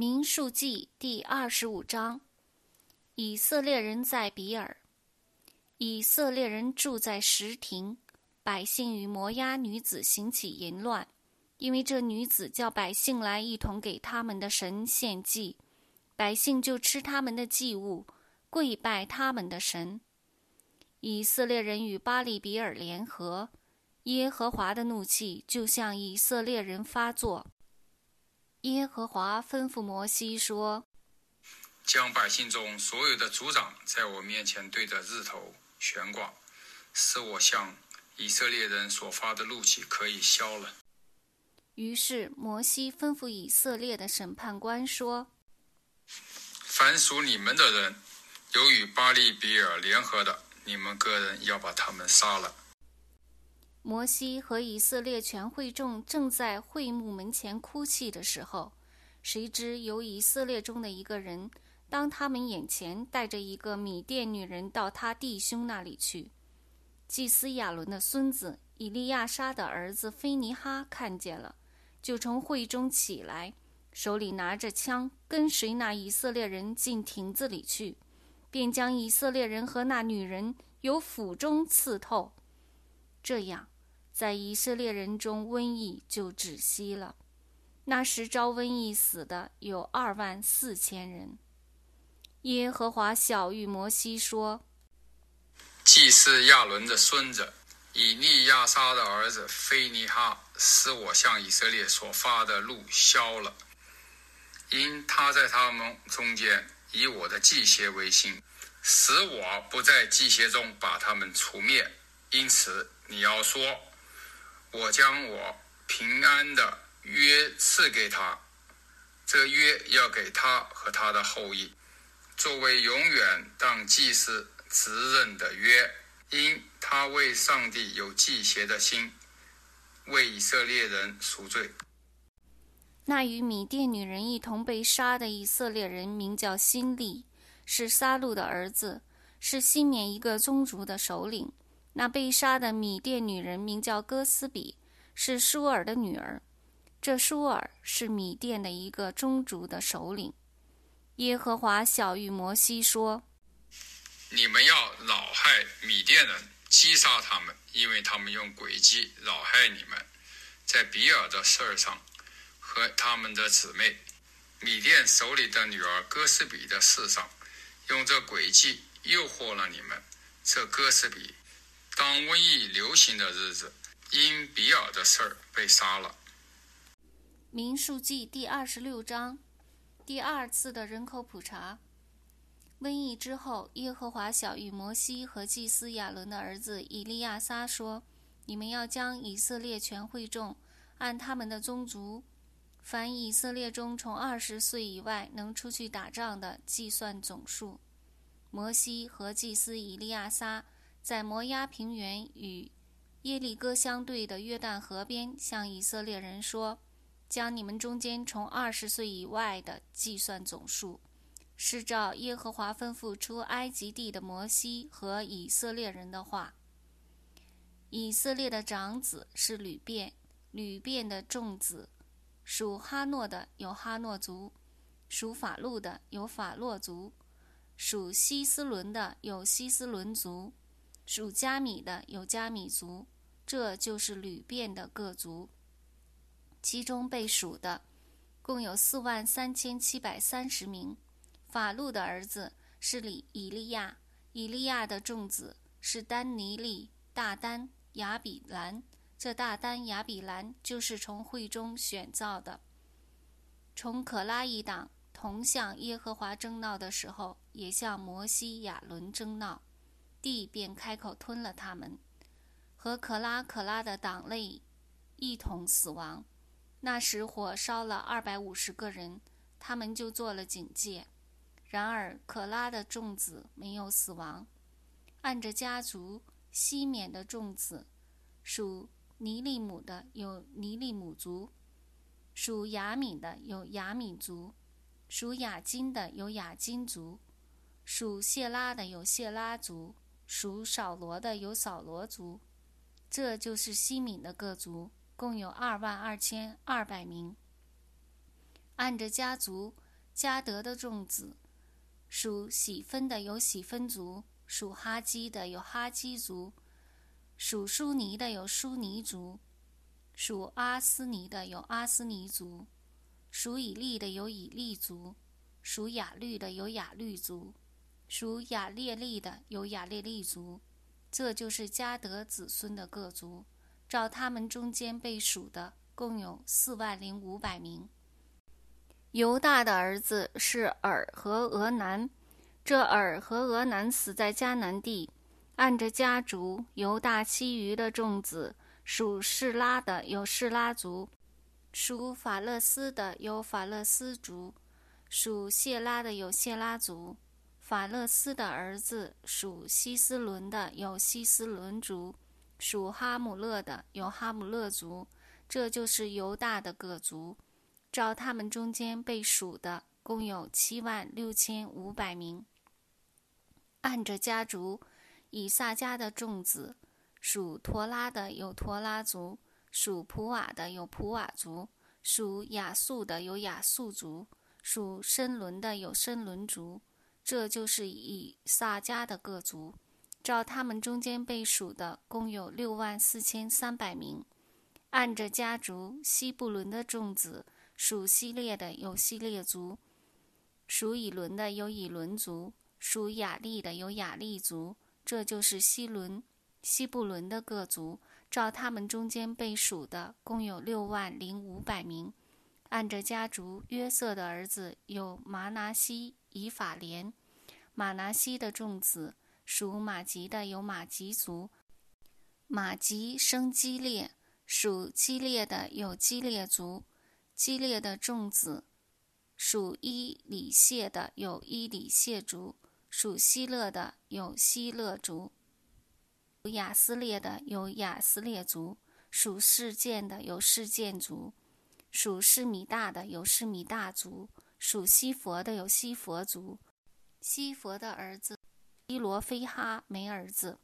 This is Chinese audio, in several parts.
民数记第二十五章：以色列人在比尔。以色列人住在石亭，百姓与摩押女子行起淫乱，因为这女子叫百姓来一同给他们的神献祭，百姓就吃他们的祭物，跪拜他们的神。以色列人与巴利比尔联合，耶和华的怒气就向以色列人发作。耶和华吩咐摩西说：“将百姓中所有的族长在我面前对着日头悬挂，使我向以色列人所发的怒气可以消了。”于是摩西吩咐以色列的审判官说：“凡属你们的人，有与巴利比尔联合的，你们个人要把他们杀了。”摩西和以色列全会众正在会幕门前哭泣的时候，谁知有以色列中的一个人，当他们眼前带着一个米甸女人到他弟兄那里去。祭司亚伦的孙子以利亚沙的儿子菲尼哈看见了，就从会中起来，手里拿着枪，跟随那以色列人进亭子里去，便将以色列人和那女人由腹中刺透。这样。在以色列人中，瘟疫就止息了。那时遭瘟疫死的有二万四千人。耶和华小谕摩西说：“祭司亚伦的孙子以利亚撒的儿子菲尼哈，使我向以色列所发的怒消了，因他在他们中间以我的祭邪为心，使我不在祭邪中把他们除灭。因此你要说。”我将我平安的约赐给他，这约要给他和他的后裔，作为永远当祭司职任的约，因他为上帝有祭邪的心，为以色列人赎罪。那与米甸女人一同被杀的以色列人名叫辛利，是撒路的儿子，是西缅一个宗族的首领。那被杀的米甸女人名叫哥斯比，是舒尔的女儿。这舒尔是米甸的一个宗族的首领。耶和华小谕摩西说：“你们要扰害米甸人，击杀他们，因为他们用诡计扰害你们，在比尔的事儿上和他们的姊妹米甸手里的女儿哥斯比的事上，用这诡计诱惑了你们。这哥斯比。”当瘟疫流行的日子，因比尔的事儿被杀了。民数记第二十六章，第二次的人口普查。瘟疫之后，耶和华小谕摩西和祭司亚伦的儿子以利亚撒说：“你们要将以色列全会众按他们的宗族，凡以色列中从二十岁以外能出去打仗的，计算总数。”摩西和祭司以利亚撒。在摩押平原与耶利哥相对的约旦河边，向以色列人说：“将你们中间从二十岁以外的计算总数，是照耶和华吩咐出埃及地的摩西和以色列人的话。以色列的长子是吕便，吕便的众子属哈诺的有哈诺族，属法路的有法洛族，属希斯伦的有希斯伦族。”属加米的有加米族，这就是吕遍的各族。其中被数的共有四万三千七百三十名。法路的儿子是里以利亚，以利亚的众子是丹尼利、大丹、亚比兰。这大丹、亚比兰就是从会中选造的。从可拉一党同向耶和华争闹的时候，也向摩西、亚伦争闹。地便开口吞了他们，和可拉可拉的党类一同死亡。那时火烧了二百五十个人，他们就做了警戒。然而可拉的众子没有死亡。按着家族，西缅的众子属尼利姆的有尼利姆族，属雅敏的有雅敏族，属雅金的有雅金族，属谢拉的有谢拉族。属扫罗的有扫罗族，这就是西敏的各族，共有二万二千二百名。按着家族，加德的众子，属喜分的有喜分族，属哈基的有哈基族，属舒尼的有舒尼族，属阿斯尼的有阿斯尼族，属以利的有以利族，属雅律的有雅律族，属雅列利的有雅列利族。这就是加德子孙的各族，照他们中间被数的，共有四万零五百名。犹大的儿子是尔和俄南，这尔和俄南死在迦南地。按着家族，犹大其余的众子属士拉的有士拉族，属法勒斯的有法勒斯族，属谢拉的有谢拉族。法勒斯的儿子属希斯伦的有希斯伦族，属哈姆勒的有哈姆勒族，这就是犹大的各族。照他们中间被数的，共有七万六千五百名。按着家族，以撒家的众子属陀拉的有陀拉族，属普瓦的有普瓦族，属亚素的有亚素族，属申伦的有申伦族。这就是以撒迦的各族，照他们中间被数的，共有六万四千三百名。按着家族，西布伦的众子属西列的有西列族，属以伦的有以伦族，属雅利的有雅利族。这就是西伦、西布伦的各族，照他们中间被数的，共有六万零五百名。按着家族，约瑟的儿子有麻拿西、以法莲。马拿西的众子属马吉的有马吉族，马吉生基列，属基列的有基列族，基列的众子属伊里谢的有伊里谢族，属希勒的有希勒族，亚斯列的有亚斯列族，属事件的有事件族，属施米大的有施米大族，属西佛的有西佛族。西佛的儿子西罗非哈没儿子，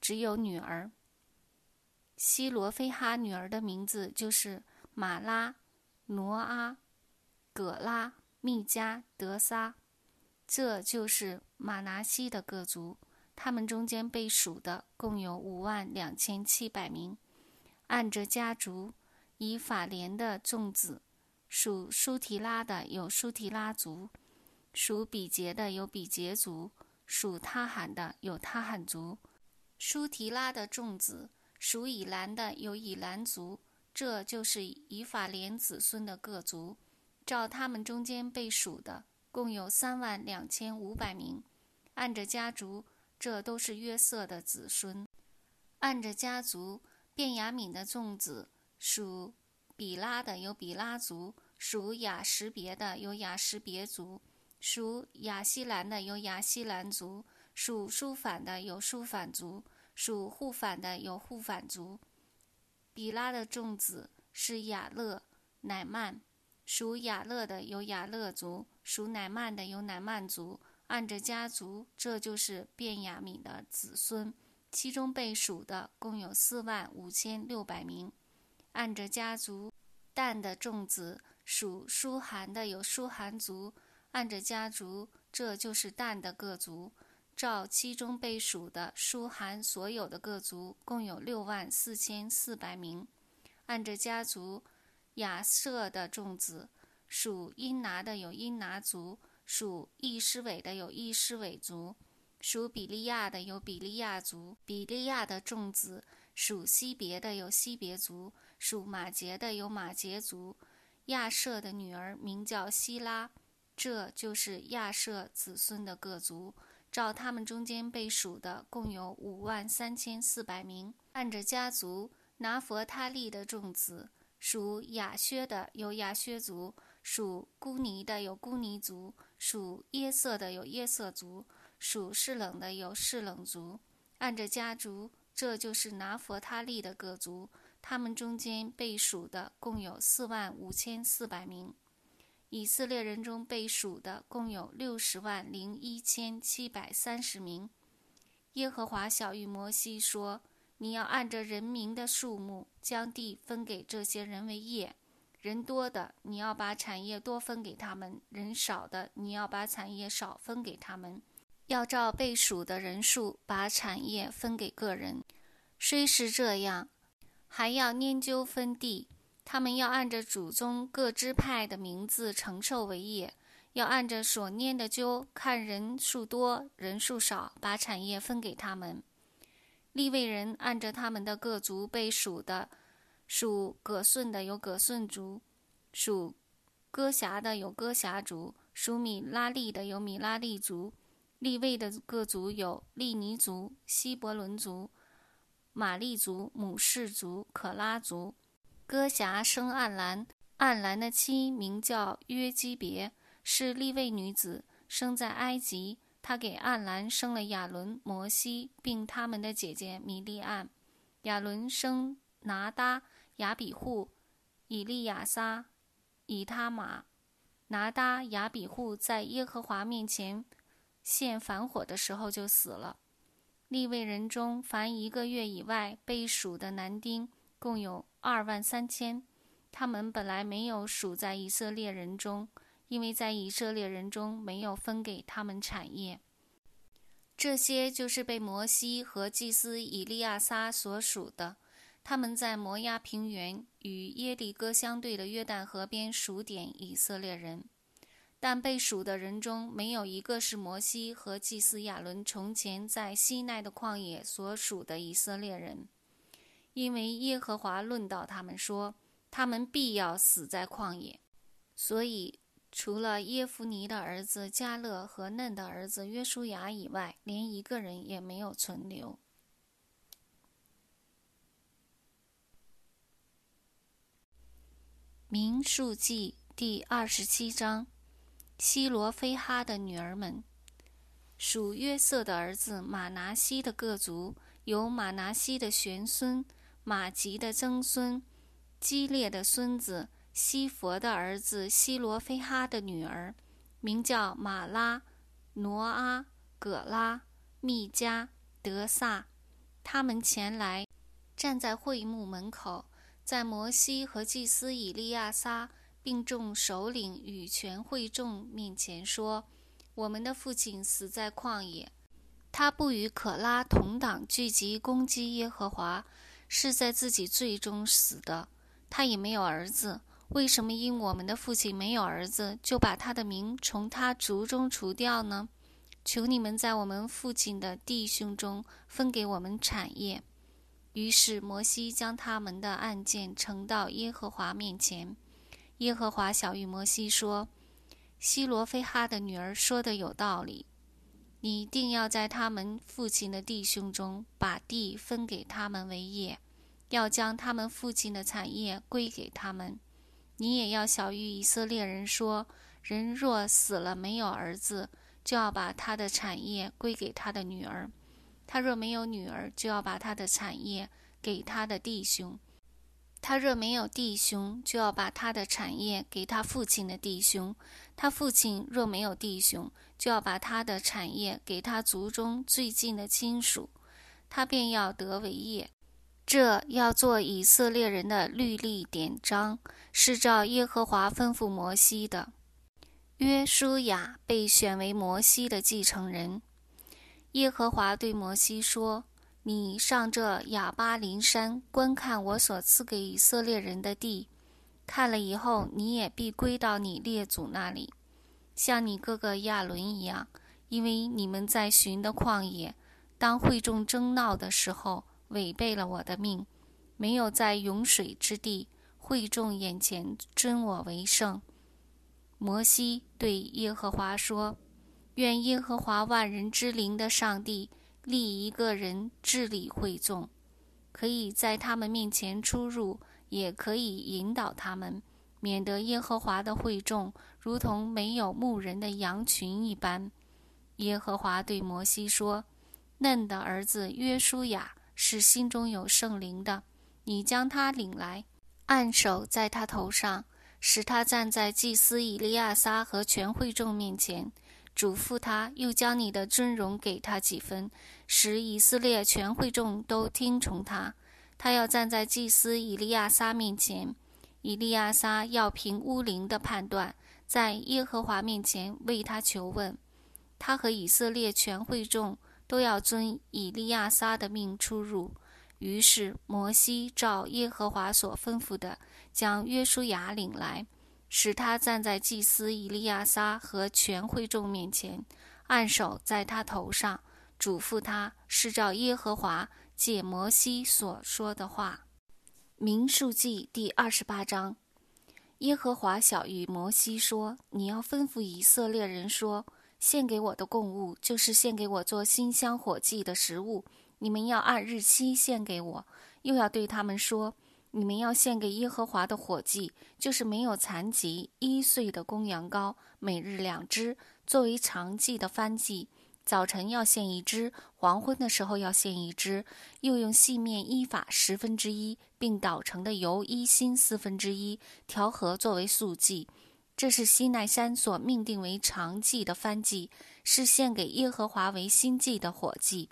只有女儿。西罗非哈女儿的名字就是马拉、挪阿、葛拉、密加、德撒。这就是马拿西的各族，他们中间被数的共有五万两千七百名。按着家族，以法莲的众子属舒提拉的有舒提拉族。属比杰的有比杰族，属他罕的有他罕族，舒提拉的众子属以兰的有以兰族，这就是以法莲子孙的各族。照他们中间被数的，共有三万两千五百名。按着家族，这都是约瑟的子孙。按着家族，便雅敏的众子属比拉的有比拉族，属雅什别的有雅什别族。属亚西兰的有亚西兰族，属舒反的有舒反族，属护反的有护反族。比拉的众子是雅勒、乃曼，属雅勒的有雅勒族，属乃曼的有乃曼族。按着家族，这就是卞雅敏的子孙，其中被数的共有四万五千六百名。按着家族，但的众子属舒寒的有舒寒族。按着家族，这就是旦的各族。照其中被数的书寒所有的各族，共有六万四千四百名。按着家族，亚瑟的众子属因拿的有因拿族，属易师伟的有易师伟族，属比利亚的有比利亚族。比利亚的众子属西别的有西别族，属马杰的有马杰族。亚瑟的女儿名叫希拉。这就是亚瑟子孙的各族，照他们中间被数的，共有五万三千四百名。按着家族，拿佛他利的众子属亚薛的有亚薛族，属孤尼的有孤尼族，属耶色的有耶色族，属士冷的有士冷族。按着家族，这就是拿佛他利的各族，他们中间被数的，共有四万五千四百名。以色列人中被数的共有六十万零一千七百三十名。耶和华小谕摩西说：“你要按着人民的数目，将地分给这些人为业，人多的，你要把产业多分给他们；人少的，你要把产业少分给他们。要照被数的人数把产业分给个人。虽是这样，还要拈究分地。他们要按着祖宗各支派的名字承受为业，要按着所拈的阄，看人数多人数少，把产业分给他们。立位人按着他们的各族被数的。属葛顺的有葛顺族，属哥辖的有哥辖族，属米拉利的有米拉利族，利位的各族有利尼族、希伯伦族、玛利族、母氏族、可拉族。哥辖生暗兰，暗兰的妻名叫约基别，是利位女子，生在埃及。她给暗兰生了亚伦、摩西，并他们的姐姐米利暗。亚伦生拿达。亚比户、以利亚撒、以他玛、拿达、亚比户在耶和华面前献反火的时候就死了。立位人中，凡一个月以外被数的男丁共有二万三千。他们本来没有数在以色列人中，因为在以色列人中没有分给他们产业。这些就是被摩西和祭司以利亚撒所属的。他们在摩押平原与耶利哥相对的约旦河边数点以色列人，但被数的人中没有一个是摩西和祭司亚伦从前在西奈的旷野所属的以色列人，因为耶和华论到他们说，他们必要死在旷野，所以除了耶夫尼的儿子加勒和嫩的儿子约书亚以外，连一个人也没有存留。民数记第二十七章：希罗非哈的女儿们，属约瑟的儿子马拿西的各族，有马拿西的玄孙、马吉的曾孙、基列的孙子、西佛的儿子希罗非哈的女儿，名叫马拉、挪阿、葛拉、密加、德萨。他们前来，站在会幕门口。在摩西和祭司以利亚撒并众首领与全会众面前说：“我们的父亲死在旷野，他不与可拉同党聚集攻击耶和华，是在自己罪中死的。他也没有儿子。为什么因我们的父亲没有儿子，就把他的名从他族中除掉呢？求你们在我们父亲的弟兄中分给我们产业。”于是摩西将他们的案件呈到耶和华面前。耶和华小谕摩西说：“希罗非哈的女儿说的有道理，你一定要在他们父亲的弟兄中把地分给他们为业，要将他们父亲的产业归给他们。你也要小谕以色列人说：人若死了没有儿子，就要把他的产业归给他的女儿。”他若没有女儿，就要把他的产业给他的弟兄；他若没有弟兄，就要把他的产业给他父亲的弟兄；他父亲若没有弟兄，就要把他的产业给他族中最近的亲属，他便要得为业。这要做以色列人的律例典章，是照耶和华吩咐摩西的。约书亚被选为摩西的继承人。耶和华对摩西说：“你上这亚巴林山观看我所赐给以色列人的地，看了以后，你也必归到你列祖那里，像你哥哥亚伦一样，因为你们在寻的旷野，当会众争闹的时候，违背了我的命，没有在涌水之地会众眼前尊我为圣。”摩西对耶和华说。愿耶和华万人之灵的上帝立一个人治理会众，可以在他们面前出入，也可以引导他们，免得耶和华的会众如同没有牧人的羊群一般。耶和华对摩西说：“嫩的儿子约书亚是心中有圣灵的，你将他领来，按手在他头上，使他站在祭司以利亚撒和全会众面前。”嘱咐他，又将你的尊荣给他几分，使以色列全会众都听从他。他要站在祭司以利亚撒面前，以利亚撒要凭乌灵的判断，在耶和华面前为他求问。他和以色列全会众都要遵以利亚撒的命出入。于是摩西照耶和华所吩咐的，将约书亚领来，使他站在祭司以利亚撒和全会众面前，按手在他头上，嘱咐他是照耶和华借摩西所说的话。民数记第二十八章，耶和华小谕摩西说：“你要吩咐以色列人说，献给我的供物，就是献给我做馨香火祭的食物。”你们要按日期献给我，又要对他们说：你们要献给耶和华的火祭，就是没有残疾一岁的公羊羔，每日两只，作为常祭的番祭。早晨要献一只，黄昏的时候要献一只。又用细面依法十分之一，并捣成的油一心四分之一，调和作为素祭。这是西奈山所命定为常祭的番祭，是献给耶和华为新祭的火祭。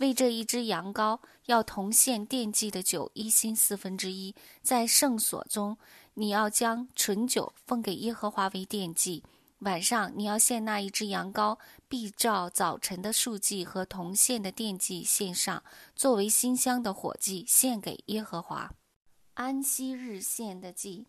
为这一只羊羔，要同献奠祭的酒一心四分之一，在圣所中，你要将纯酒奉给耶和华为奠祭。晚上你要献那一只羊羔，必照早晨的数祭和同献的奠祭献上，作为馨香的火祭献给耶和华。安息日献的祭，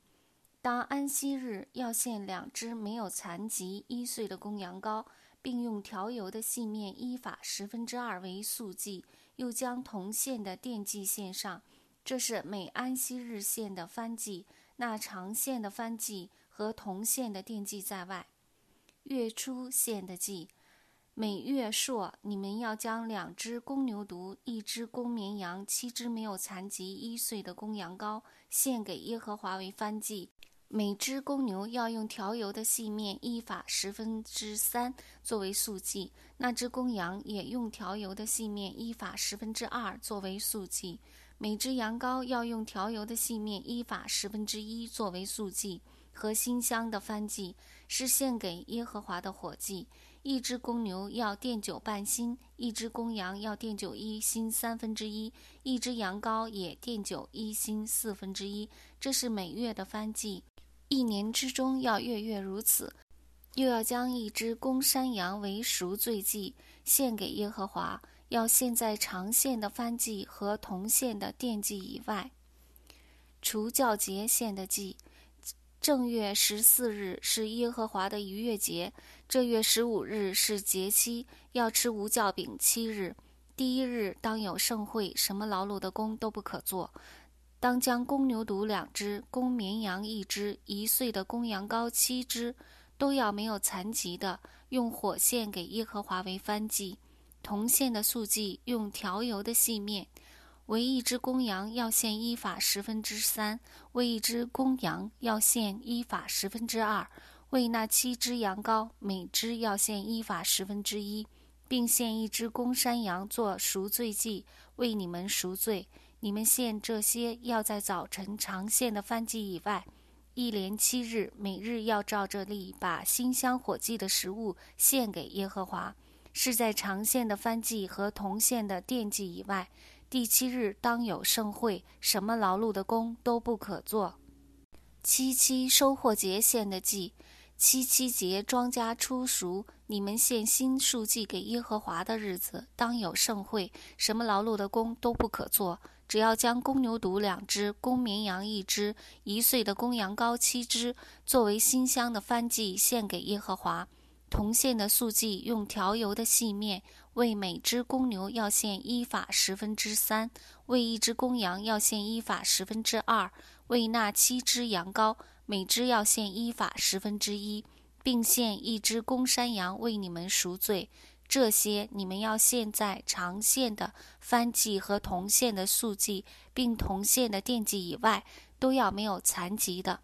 当安息日要献两只没有残疾一岁的公羊羔。并用调油的细面依法十分之二为素祭，又将铜线的奠祭献上。这是每安息日献的番祭，那长线的番祭和铜线的奠祭在外。月初献的祭，每月朔，你们要将两只公牛犊、一只公绵羊、七只没有残疾一岁的公羊羔献给耶和华为番祭。每只公牛要用调油的细面依法十分之三作为素祭，那只公羊也用调油的细面依法十分之二作为素祭。每只羊羔要用调油的细面依法十分之一作为素祭和馨香的番祭，是献给耶和华的火祭。一只公牛要奠酒半薪，一只公羊要奠酒一薪三分之一，一只羊羔也奠酒一薪四分之一。这是每月的番祭。一年之中要月月如此，又要将一只公山羊为赎罪祭献给耶和华，要献在长线的番祭和铜线的奠祭以外。除教节献的祭，正月十四日是耶和华的逾越节，这月十五日是节期，要吃无酵饼七日。第一日当有盛会，什么劳碌的工都不可做。当将公牛犊两只、公绵羊一只、一岁的公羊羔七只，都要没有残疾的，用火献给耶和华为番祭；铜线的素祭用调油的细面。为一只公羊要献一法十分之三，为一只公羊要献一法十分之二，为那七只羊羔每只要献一法十分之一，并献一只公山羊做赎罪祭，为你们赎罪。你们献这些要在早晨长献的饭祭以外，一连七日，每日要照这例把新香火祭的食物献给耶和华，是在长献的饭祭和同献的奠祭以外。第七日当有盛会，什么劳碌的工都不可做。七七收获节献的祭，七七节庄稼出熟，你们献新数祭给耶和华的日子，当有盛会，什么劳碌的工都不可做。只要将公牛犊两只、公绵羊一只、一岁的公羊羔七只，作为新香的番祭献给耶和华。铜线的素祭用调油的细面，为每只公牛要献一法十分之三，为一只公羊要献一法十分之二，为那七只羊羔每只要献一法十分之一，并献一只公山羊为你们赎罪。这些你们要现在长线的翻记和铜线的速记，并铜线的电记以外，都要没有残疾的。